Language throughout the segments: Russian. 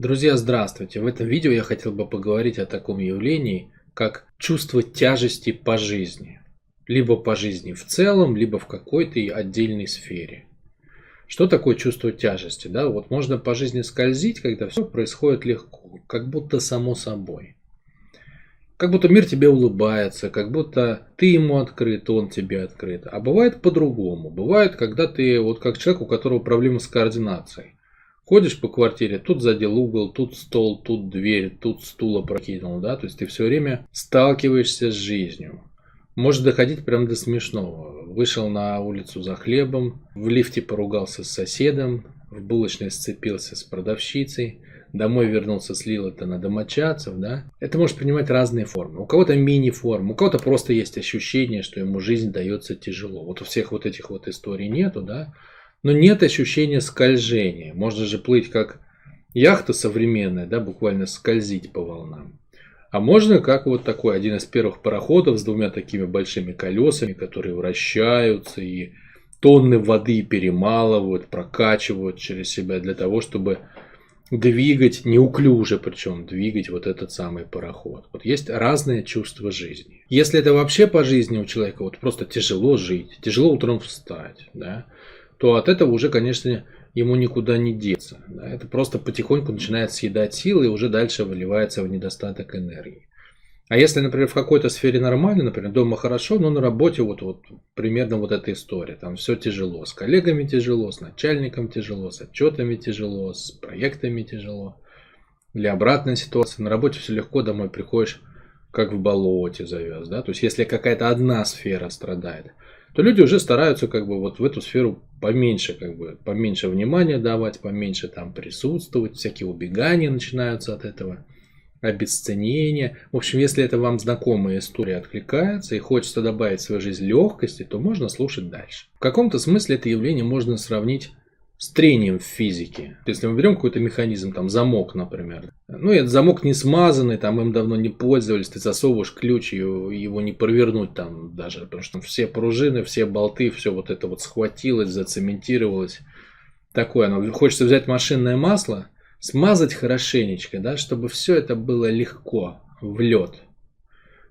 Друзья, здравствуйте! В этом видео я хотел бы поговорить о таком явлении, как чувство тяжести по жизни. Либо по жизни в целом, либо в какой-то отдельной сфере. Что такое чувство тяжести? Да, вот можно по жизни скользить, когда все происходит легко, как будто само собой. Как будто мир тебе улыбается, как будто ты ему открыт, он тебе открыт. А бывает по-другому. Бывает, когда ты вот как человек, у которого проблемы с координацией. Ходишь по квартире, тут задел угол, тут стол, тут дверь, тут стул опрокинул, да, то есть ты все время сталкиваешься с жизнью. Может доходить прям до смешного. Вышел на улицу за хлебом, в лифте поругался с соседом, в булочной сцепился с продавщицей, домой вернулся, слил это на домочадцев, да. Это может принимать разные формы. У кого-то мини-формы, у кого-то просто есть ощущение, что ему жизнь дается тяжело. Вот у всех вот этих вот историй нету, да. Но нет ощущения скольжения. Можно же плыть как яхта современная, да, буквально скользить по волнам. А можно как вот такой один из первых пароходов с двумя такими большими колесами, которые вращаются и тонны воды перемалывают, прокачивают через себя для того, чтобы двигать неуклюже, причем двигать вот этот самый пароход. Вот есть разные чувства жизни. Если это вообще по жизни у человека вот просто тяжело жить, тяжело утром встать, да, то от этого уже, конечно, ему никуда не деться. Это просто потихоньку начинает съедать силы и уже дальше выливается в недостаток энергии. А если, например, в какой-то сфере нормально, например, дома хорошо, но на работе вот, вот примерно вот эта история. Там все тяжело. С коллегами тяжело, с начальником тяжело, с отчетами тяжело, с проектами тяжело. Или обратная ситуация. На работе все легко, домой приходишь, как в болоте завез. Да? То есть, если какая-то одна сфера страдает, то люди уже стараются как бы вот в эту сферу поменьше, как бы, поменьше внимания давать, поменьше там присутствовать, всякие убегания начинаются от этого, обесценение. В общем, если это вам знакомая история откликается и хочется добавить в свою жизнь легкости, то можно слушать дальше. В каком-то смысле это явление можно сравнить с трением в физике. Если мы берем какой-то механизм, там замок, например. Ну, этот замок не смазанный, там им давно не пользовались, ты засовываешь ключ, и его не провернуть там даже, потому что там все пружины, все болты, все вот это вот схватилось, зацементировалось. Такое, оно хочется взять машинное масло, смазать хорошенечко, да, чтобы все это было легко, в лед.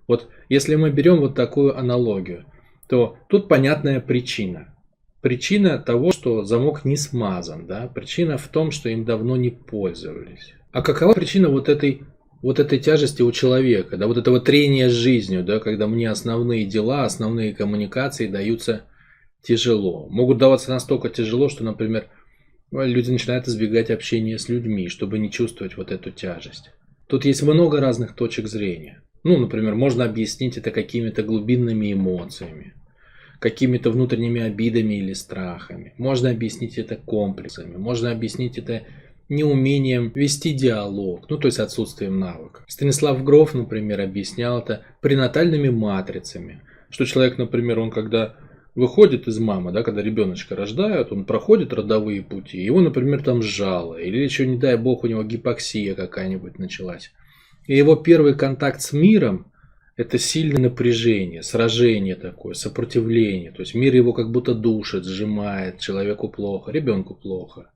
Вот если мы берем вот такую аналогию, то тут понятная причина – Причина того, что замок не смазан, да? причина в том, что им давно не пользовались. А какова причина вот этой, вот этой тяжести у человека, да? вот этого трения с жизнью, да? когда мне основные дела, основные коммуникации даются тяжело. Могут даваться настолько тяжело, что, например, люди начинают избегать общения с людьми, чтобы не чувствовать вот эту тяжесть. Тут есть много разных точек зрения. Ну, например, можно объяснить это какими-то глубинными эмоциями какими-то внутренними обидами или страхами. Можно объяснить это комплексами. Можно объяснить это неумением вести диалог, ну то есть отсутствием навыка. Станислав Гров, например, объяснял это пренатальными матрицами. Что человек, например, он когда выходит из мамы, да, когда ребеночка рождают, он проходит родовые пути, его, например, там сжало, или еще, не дай бог, у него гипоксия какая-нибудь началась. И его первый контакт с миром это сильное напряжение, сражение такое, сопротивление. То есть мир его как будто душит, сжимает, человеку плохо, ребенку плохо.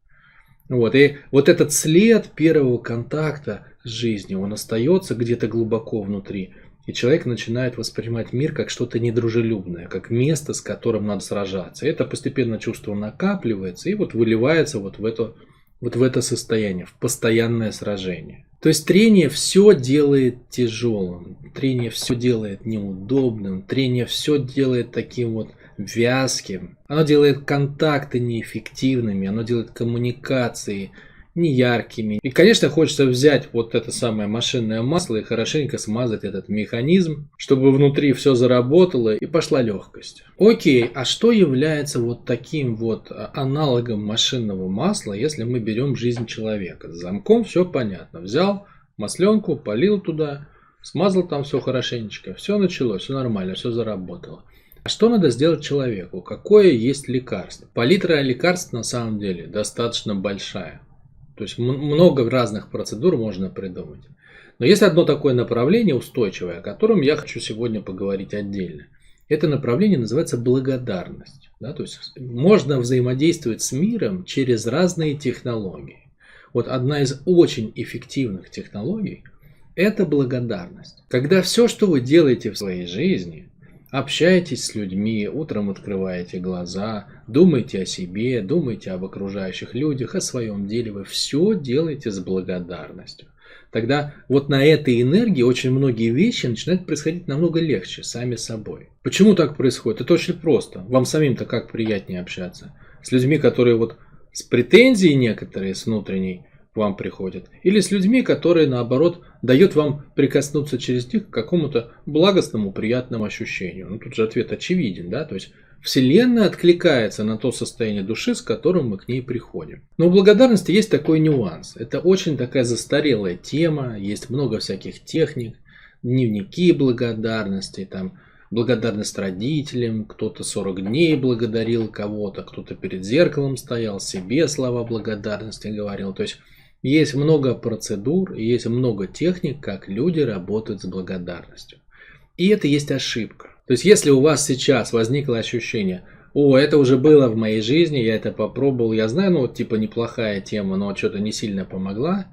Вот. И вот этот след первого контакта с жизнью, он остается где-то глубоко внутри. И человек начинает воспринимать мир как что-то недружелюбное, как место, с которым надо сражаться. И это постепенно чувство накапливается и вот выливается вот в это, вот в это состояние, в постоянное сражение. То есть трение все делает тяжелым, трение все делает неудобным, трение все делает таким вот вязким. Оно делает контакты неэффективными, оно делает коммуникации неяркими. И, конечно, хочется взять вот это самое машинное масло и хорошенько смазать этот механизм, чтобы внутри все заработало и пошла легкость. Окей, а что является вот таким вот аналогом машинного масла, если мы берем жизнь человека? С замком все понятно. Взял масленку, полил туда, смазал там все хорошенечко, все началось, все нормально, все заработало. А что надо сделать человеку? Какое есть лекарство? Палитра лекарств на самом деле достаточно большая. То есть много разных процедур можно придумать. Но есть одно такое направление устойчивое, о котором я хочу сегодня поговорить отдельно. Это направление называется благодарность. Да? То есть можно взаимодействовать с миром через разные технологии. Вот одна из очень эффективных технологий – это благодарность. Когда все, что вы делаете в своей жизни, общаетесь с людьми, утром открываете глаза, думаете о себе, думаете об окружающих людях, о своем деле, вы все делаете с благодарностью. Тогда вот на этой энергии очень многие вещи начинают происходить намного легче, сами собой. Почему так происходит? Это очень просто. Вам самим-то как приятнее общаться? С людьми, которые вот с претензией некоторые, с внутренней, вам приходят. Или с людьми, которые, наоборот, дают вам прикоснуться через них к какому-то благостному, приятному ощущению. Ну, тут же ответ очевиден, да, то есть Вселенная откликается на то состояние души, с которым мы к ней приходим. Но у благодарности есть такой нюанс. Это очень такая застарелая тема, есть много всяких техник, дневники благодарности, там, благодарность родителям, кто-то 40 дней благодарил кого-то, кто-то перед зеркалом стоял, себе слова благодарности говорил. То есть есть много процедур, есть много техник, как люди работают с благодарностью. И это есть ошибка. То есть если у вас сейчас возникло ощущение, о, это уже было в моей жизни, я это попробовал, я знаю, ну, типа неплохая тема, но что-то не сильно помогла,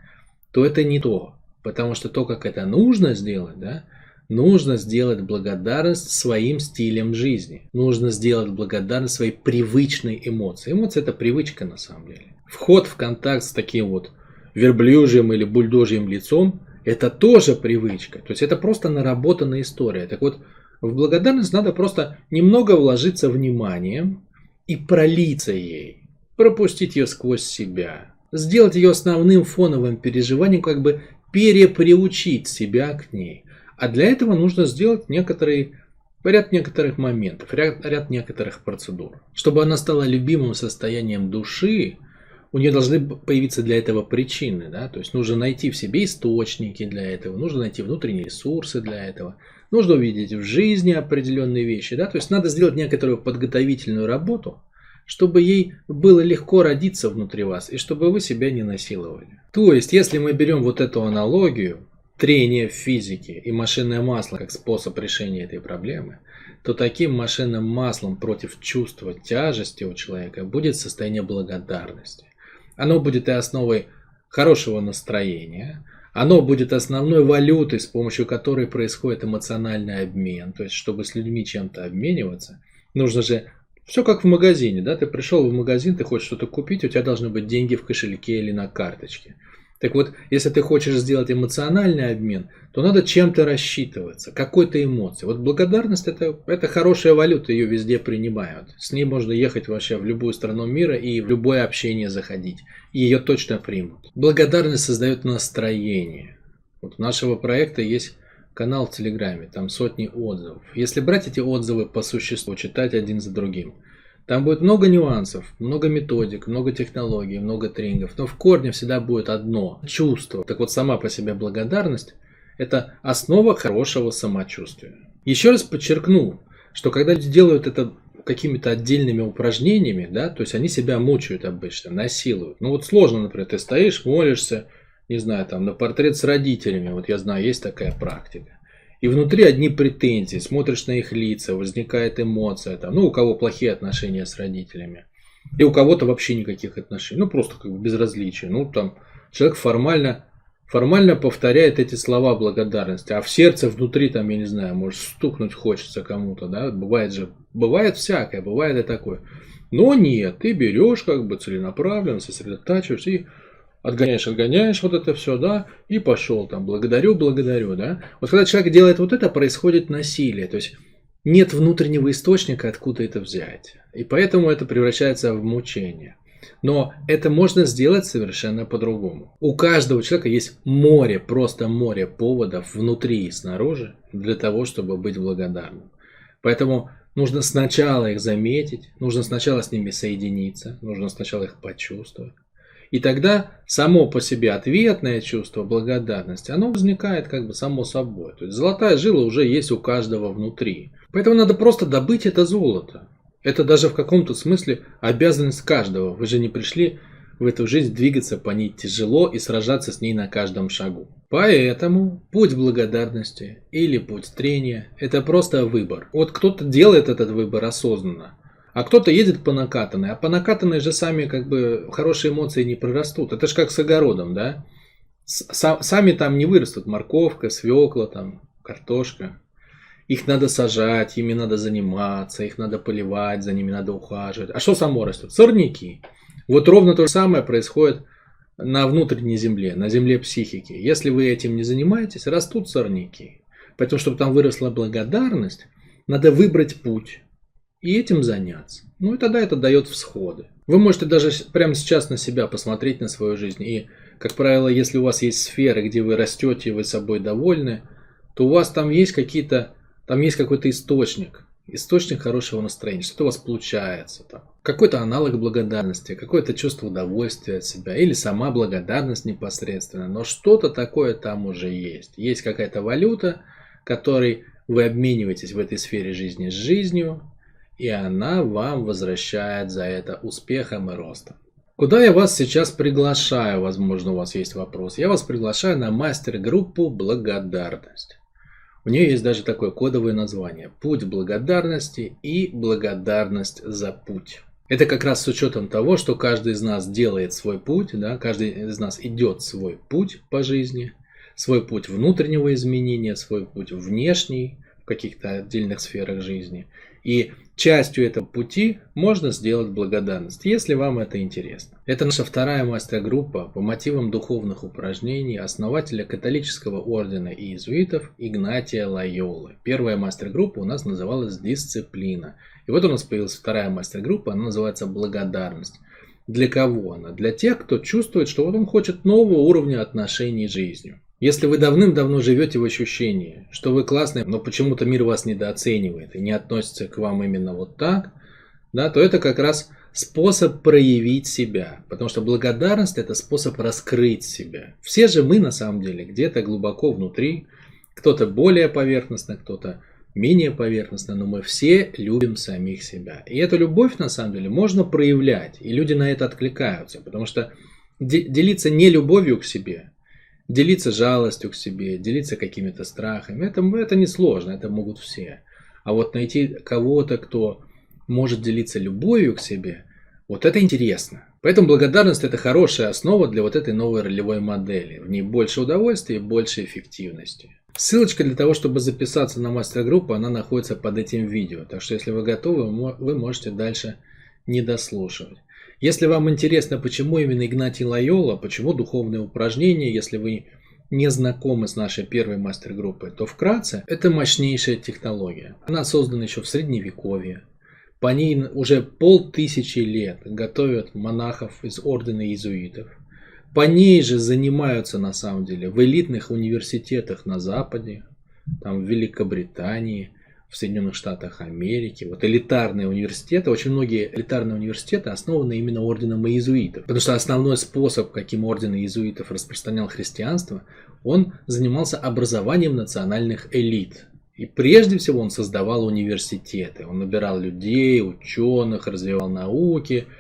то это не то. Потому что то, как это нужно сделать, да, Нужно сделать благодарность своим стилем жизни. Нужно сделать благодарность своей привычной эмоции. Эмоция – это привычка на самом деле. Вход в контакт с таким вот верблюжьим или бульдожьим лицом – это тоже привычка. То есть это просто наработанная история. Так вот, в благодарность надо просто немного вложиться вниманием и пролиться ей. Пропустить ее сквозь себя. Сделать ее основным фоновым переживанием, как бы переприучить себя к ней. А для этого нужно сделать некоторые, ряд некоторых моментов, ряд, ряд некоторых процедур. Чтобы она стала любимым состоянием души, у нее должны появиться для этого причины. Да? То есть нужно найти в себе источники для этого, нужно найти внутренние ресурсы для этого, нужно увидеть в жизни определенные вещи. Да? То есть надо сделать некоторую подготовительную работу, чтобы ей было легко родиться внутри вас и чтобы вы себя не насиловали. То есть, если мы берем вот эту аналогию, трение в физике и машинное масло как способ решения этой проблемы, то таким машинным маслом против чувства тяжести у человека будет состояние благодарности. Оно будет и основой хорошего настроения, оно будет основной валютой, с помощью которой происходит эмоциональный обмен. То есть, чтобы с людьми чем-то обмениваться, нужно же все как в магазине, да, ты пришел в магазин, ты хочешь что-то купить, у тебя должны быть деньги в кошельке или на карточке. Так вот, если ты хочешь сделать эмоциональный обмен, то надо чем-то рассчитываться, какой-то эмоцией. Вот благодарность это, это хорошая валюта, ее везде принимают. С ней можно ехать вообще в любую страну мира и в любое общение заходить. Ее точно примут. Благодарность создает настроение. Вот у нашего проекта есть канал в Телеграме, там сотни отзывов. Если брать эти отзывы по существу, читать один за другим – там будет много нюансов, много методик, много технологий, много тренингов, но в корне всегда будет одно – чувство. Так вот, сама по себе благодарность – это основа хорошего самочувствия. Еще раз подчеркну, что когда люди делают это какими-то отдельными упражнениями, да, то есть они себя мучают обычно, насилуют. Ну вот сложно, например, ты стоишь, молишься, не знаю, там на портрет с родителями, вот я знаю, есть такая практика. И внутри одни претензии, смотришь на их лица, возникает эмоция, там, ну, у кого плохие отношения с родителями. И у кого-то вообще никаких отношений, ну, просто как бы безразличие. Ну, там, человек формально, формально повторяет эти слова благодарности, а в сердце внутри, там, я не знаю, может, стукнуть хочется кому-то, да, бывает же, бывает всякое, бывает и такое. Но нет, ты берешь как бы целенаправленно, сосредотачиваешься и отгоняешь, отгоняешь вот это все, да, и пошел там, благодарю, благодарю, да. Вот когда человек делает вот это, происходит насилие, то есть нет внутреннего источника, откуда это взять. И поэтому это превращается в мучение. Но это можно сделать совершенно по-другому. У каждого человека есть море, просто море поводов внутри и снаружи для того, чтобы быть благодарным. Поэтому нужно сначала их заметить, нужно сначала с ними соединиться, нужно сначала их почувствовать. И тогда само по себе ответное чувство благодарности, оно возникает как бы само собой. То есть золотая жила уже есть у каждого внутри. Поэтому надо просто добыть это золото. Это даже в каком-то смысле обязанность каждого. Вы же не пришли в эту жизнь двигаться по ней тяжело и сражаться с ней на каждом шагу. Поэтому путь благодарности или путь трения – это просто выбор. Вот кто-то делает этот выбор осознанно, А кто-то едет по накатанной, а по накатанной же сами как бы хорошие эмоции не прорастут. Это же как с огородом, да? сами там не вырастут морковка, свекла, там, картошка. Их надо сажать, ими надо заниматься, их надо поливать, за ними надо ухаживать. А что само растет? Сорняки. Вот ровно то же самое происходит на внутренней земле, на земле психики. Если вы этим не занимаетесь, растут сорняки. Поэтому, чтобы там выросла благодарность, надо выбрать путь и этим заняться. Ну и тогда это дает всходы. Вы можете даже прямо сейчас на себя посмотреть, на свою жизнь и как правило, если у вас есть сферы, где вы растете, вы собой довольны, то у вас там есть какие-то, там есть какой-то источник, источник хорошего настроения, что-то у вас получается там. Какой-то аналог благодарности, какое-то чувство удовольствия от себя или сама благодарность непосредственно, но что-то такое там уже есть. Есть какая-то валюта, которой вы обмениваетесь в этой сфере жизни с жизнью, и она вам возвращает за это успехом и ростом. Куда я вас сейчас приглашаю? Возможно, у вас есть вопрос. Я вас приглашаю на мастер-группу «Благодарность». У нее есть даже такое кодовое название «Путь благодарности» и «Благодарность за путь». Это как раз с учетом того, что каждый из нас делает свой путь, да, каждый из нас идет свой путь по жизни, свой путь внутреннего изменения, свой путь внешний в каких-то отдельных сферах жизни. И частью этого пути можно сделать благодарность, если вам это интересно. Это наша вторая мастер-группа по мотивам духовных упражнений основателя католического ордена иезуитов Игнатия Лайолы. Первая мастер-группа у нас называлась «Дисциплина». И вот у нас появилась вторая мастер-группа, она называется «Благодарность». Для кого она? Для тех, кто чувствует, что вот он хочет нового уровня отношений с жизнью. Если вы давным-давно живете в ощущении, что вы классный, но почему-то мир вас недооценивает и не относится к вам именно вот так, да, то это как раз способ проявить себя. Потому что благодарность это способ раскрыть себя. Все же мы на самом деле где-то глубоко внутри, кто-то более поверхностно, кто-то менее поверхностно, но мы все любим самих себя. И эту любовь на самом деле можно проявлять, и люди на это откликаются, потому что делиться не любовью к себе, делиться жалостью к себе, делиться какими-то страхами. Это, это не сложно, это могут все. А вот найти кого-то, кто может делиться любовью к себе, вот это интересно. Поэтому благодарность это хорошая основа для вот этой новой ролевой модели. В ней больше удовольствия и больше эффективности. Ссылочка для того, чтобы записаться на мастер-группу, она находится под этим видео. Так что если вы готовы, вы можете дальше не дослушивать. Если вам интересно, почему именно Игнатий Лайола, почему духовные упражнения, если вы не знакомы с нашей первой мастер-группой, то вкратце это мощнейшая технология. Она создана еще в средневековье. По ней уже полтысячи лет готовят монахов из ордена иезуитов. По ней же занимаются на самом деле в элитных университетах на Западе, там в Великобритании, в Соединенных Штатах Америки. Вот элитарные университеты, очень многие элитарные университеты основаны именно орденом иезуитов. Потому что основной способ, каким орден иезуитов распространял христианство, он занимался образованием национальных элит. И прежде всего он создавал университеты. Он набирал людей, ученых, развивал науки –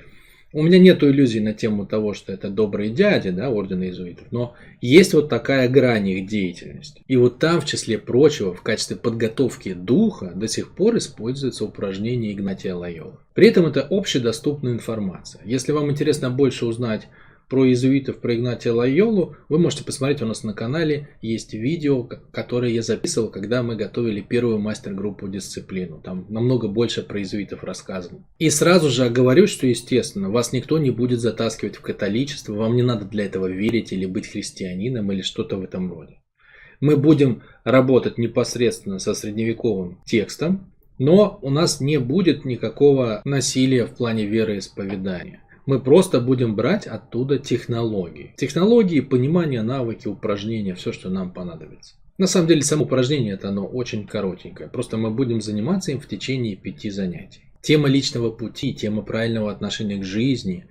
у меня нет иллюзий на тему того, что это добрые дяди, да, ордена иезуитов, но есть вот такая грань их деятельности. И вот там, в числе прочего, в качестве подготовки духа до сих пор используется упражнение Игнатия Лайола. При этом это общедоступная информация. Если вам интересно больше узнать про иезуитов, про Игнатия Лайолу, вы можете посмотреть у нас на канале. Есть видео, которое я записывал, когда мы готовили первую мастер-группу дисциплину. Там намного больше про иезуитов рассказано. И сразу же оговорюсь, что естественно, вас никто не будет затаскивать в католичество, вам не надо для этого верить или быть христианином или что-то в этом роде. Мы будем работать непосредственно со средневековым текстом, но у нас не будет никакого насилия в плане вероисповедания. Мы просто будем брать оттуда технологии. Технологии, понимание, навыки, упражнения, все, что нам понадобится. На самом деле, само упражнение это оно очень коротенькое. Просто мы будем заниматься им в течение пяти занятий. Тема личного пути, тема правильного отношения к жизни,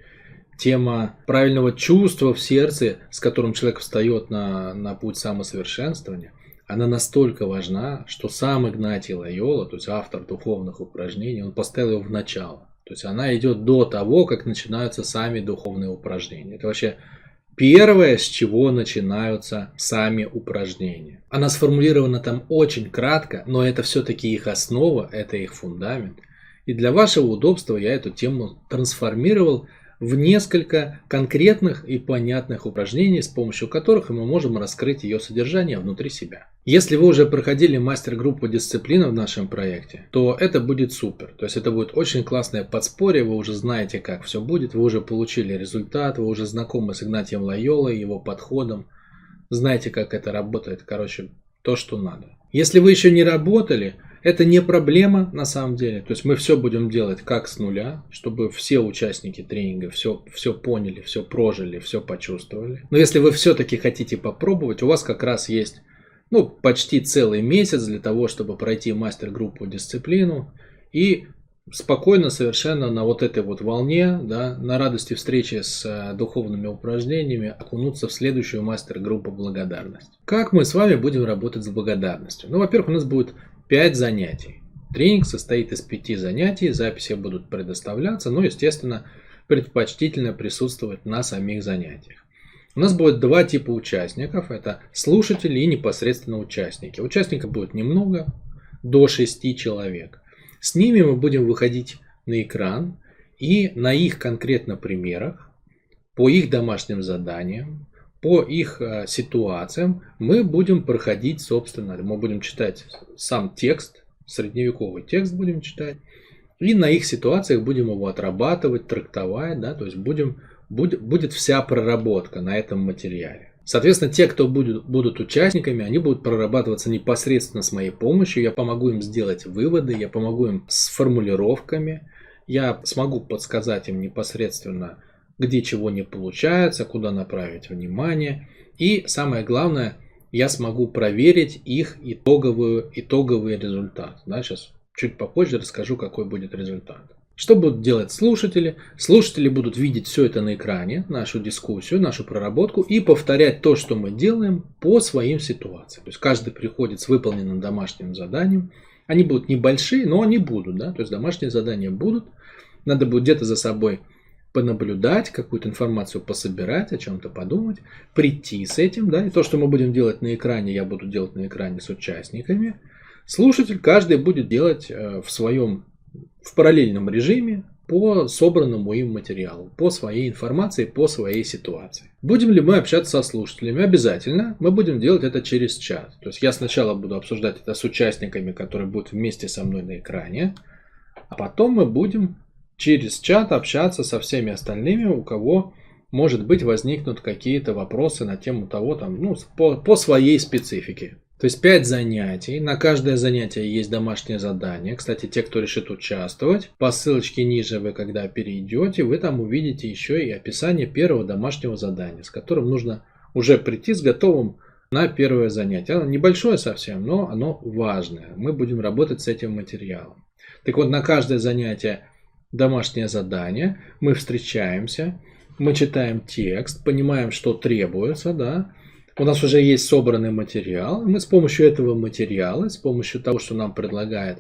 тема правильного чувства в сердце, с которым человек встает на, на путь самосовершенствования, она настолько важна, что сам Игнатий Лайола, то есть автор духовных упражнений, он поставил его в начало. То есть она идет до того, как начинаются сами духовные упражнения. Это вообще первое, с чего начинаются сами упражнения. Она сформулирована там очень кратко, но это все-таки их основа, это их фундамент. И для вашего удобства я эту тему трансформировал в несколько конкретных и понятных упражнений, с помощью которых мы можем раскрыть ее содержание внутри себя. Если вы уже проходили мастер-группу дисциплины в нашем проекте, то это будет супер. То есть это будет очень классное подспорье, вы уже знаете, как все будет, вы уже получили результат, вы уже знакомы с Игнатием Лайолой, его подходом, знаете, как это работает. Короче, то, что надо. Если вы еще не работали, это не проблема на самом деле. То есть мы все будем делать как с нуля, чтобы все участники тренинга все, все поняли, все прожили, все почувствовали. Но если вы все-таки хотите попробовать, у вас как раз есть ну, почти целый месяц для того, чтобы пройти мастер-группу дисциплину и спокойно совершенно на вот этой вот волне, да, на радости встречи с э, духовными упражнениями окунуться в следующую мастер-группу благодарность. Как мы с вами будем работать с благодарностью? Ну, во-первых, у нас будет 5 занятий. Тренинг состоит из 5 занятий, записи будут предоставляться, но, естественно, предпочтительно присутствовать на самих занятиях. У нас будет два типа участников. Это слушатели и непосредственно участники. Участников будет немного, до 6 человек. С ними мы будем выходить на экран и на их конкретно примерах, по их домашним заданиям, по их э, ситуациям мы будем проходить, собственно, мы будем читать сам текст, средневековый текст будем читать, и на их ситуациях будем его отрабатывать, трактовать, да, то есть будем, будет, будет вся проработка на этом материале. Соответственно, те, кто будут, будут участниками, они будут прорабатываться непосредственно с моей помощью. Я помогу им сделать выводы, я помогу им с формулировками, я смогу подсказать им непосредственно, где чего не получается, куда направить внимание. И самое главное, я смогу проверить их итоговую, итоговый результат. Да, сейчас чуть попозже расскажу, какой будет результат. Что будут делать слушатели? Слушатели будут видеть все это на экране, нашу дискуссию, нашу проработку и повторять то, что мы делаем по своим ситуациям. То есть каждый приходит с выполненным домашним заданием. Они будут небольшие, но они будут. Да? То есть домашние задания будут. Надо будет где-то за собой понаблюдать, какую-то информацию пособирать, о чем-то подумать, прийти с этим, да, и то, что мы будем делать на экране, я буду делать на экране с участниками. Слушатель каждый будет делать э, в своем, в параллельном режиме по собранному им материалу, по своей информации, по своей ситуации. Будем ли мы общаться со слушателями? Обязательно. Мы будем делать это через чат. То есть я сначала буду обсуждать это с участниками, которые будут вместе со мной на экране, а потом мы будем через чат общаться со всеми остальными, у кого, может быть, возникнут какие-то вопросы на тему того, там, ну, по, по своей специфике. То есть 5 занятий. На каждое занятие есть домашнее задание. Кстати, те, кто решит участвовать, по ссылочке ниже вы, когда перейдете, вы там увидите еще и описание первого домашнего задания, с которым нужно уже прийти с готовым на первое занятие. Оно небольшое совсем, но оно важное. Мы будем работать с этим материалом. Так вот, на каждое занятие домашнее задание, мы встречаемся, мы читаем текст, понимаем, что требуется, да, у нас уже есть собранный материал, мы с помощью этого материала, с помощью того, что нам предлагает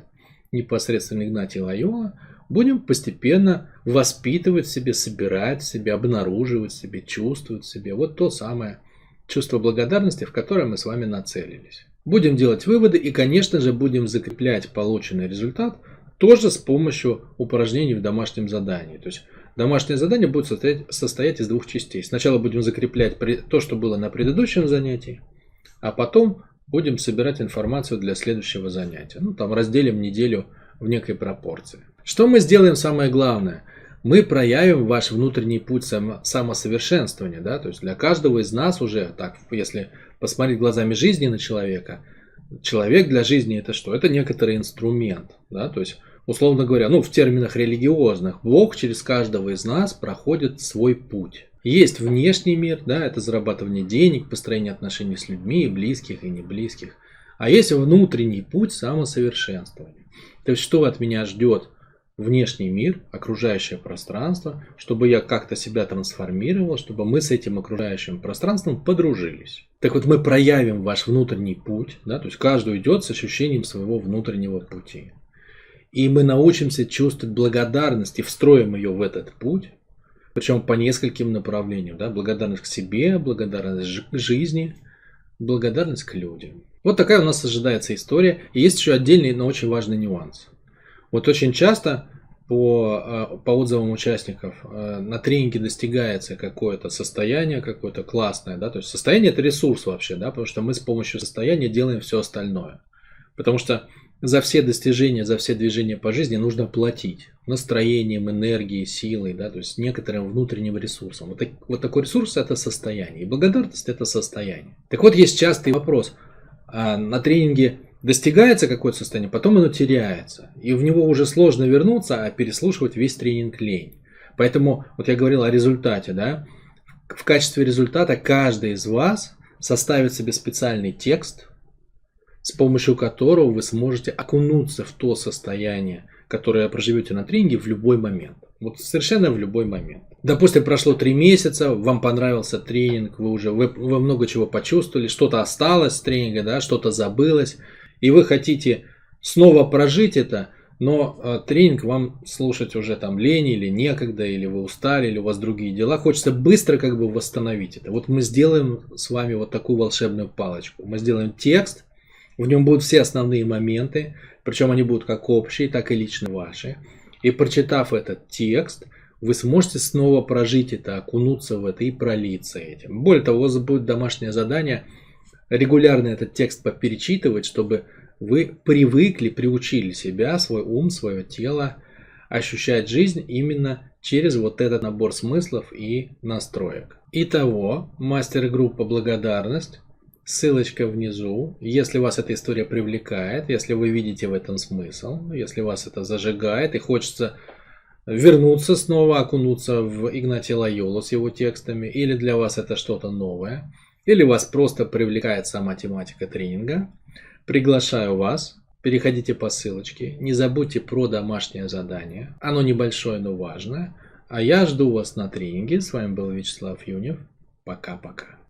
непосредственно Игнатий Лайола, будем постепенно воспитывать в себе, собирать в себе, обнаруживать в себе, чувствовать в себе вот то самое чувство благодарности, в которое мы с вами нацелились. Будем делать выводы и, конечно же, будем закреплять полученный результат – тоже с помощью упражнений в домашнем задании. То есть домашнее задание будет состоять, состоять из двух частей. Сначала будем закреплять то, что было на предыдущем занятии, а потом будем собирать информацию для следующего занятия. Ну, там разделим неделю в некой пропорции. Что мы сделаем самое главное? Мы проявим ваш внутренний путь само, самосовершенствования. Да? То есть для каждого из нас уже, так, если посмотреть глазами жизни на человека, человек для жизни это что? Это некоторый инструмент. Да? То есть условно говоря, ну в терминах религиозных, Бог через каждого из нас проходит свой путь. Есть внешний мир, да, это зарабатывание денег, построение отношений с людьми, близких и не близких. А есть внутренний путь самосовершенствования. То есть, что от меня ждет внешний мир, окружающее пространство, чтобы я как-то себя трансформировал, чтобы мы с этим окружающим пространством подружились. Так вот, мы проявим ваш внутренний путь, да, то есть каждый идет с ощущением своего внутреннего пути. И мы научимся чувствовать благодарность и встроим ее в этот путь, причем по нескольким направлениям. Да? Благодарность к себе, благодарность к жизни, благодарность к людям. Вот такая у нас ожидается история. И есть еще отдельный, но очень важный нюанс. Вот очень часто по, э, по отзывам участников э, на тренинге достигается какое-то состояние, какое-то классное, да, то есть состояние это ресурс вообще, да, потому что мы с помощью состояния делаем все остальное. Потому что за все достижения, за все движения по жизни нужно платить настроением, энергией, силой, да, то есть некоторым внутренним ресурсом. Вот, так, вот такой ресурс это состояние, и благодарность это состояние. Так вот, есть частый вопрос. А на тренинге достигается какое-то состояние, потом оно теряется. И в него уже сложно вернуться, а переслушивать весь тренинг лень. Поэтому, вот я говорил о результате, да, в качестве результата каждый из вас составит себе специальный текст, с помощью которого вы сможете окунуться в то состояние, которое проживете на тренинге в любой момент. Вот совершенно в любой момент. Допустим, прошло три месяца, вам понравился тренинг, вы уже вы, вы много чего почувствовали, что-то осталось с тренинга, да, что-то забылось, и вы хотите снова прожить это, но э, тренинг вам слушать уже там лень или некогда, или вы устали, или у вас другие дела. Хочется быстро как бы восстановить это. Вот мы сделаем с вами вот такую волшебную палочку. Мы сделаем текст, в нем будут все основные моменты, причем они будут как общие, так и лично ваши. И прочитав этот текст, вы сможете снова прожить это, окунуться в это и пролиться этим. Более того, у вас будет домашнее задание регулярно этот текст поперечитывать, чтобы вы привыкли, приучили себя, свой ум, свое тело ощущать жизнь именно через вот этот набор смыслов и настроек. Итого, мастер-группа «Благодарность» Ссылочка внизу. Если вас эта история привлекает, если вы видите в этом смысл, если вас это зажигает и хочется вернуться снова, окунуться в Игнатия Лайолу с его текстами, или для вас это что-то новое, или вас просто привлекает сама тематика тренинга, приглашаю вас, переходите по ссылочке, не забудьте про домашнее задание, оно небольшое, но важное, а я жду вас на тренинге, с вами был Вячеслав Юнев, пока-пока.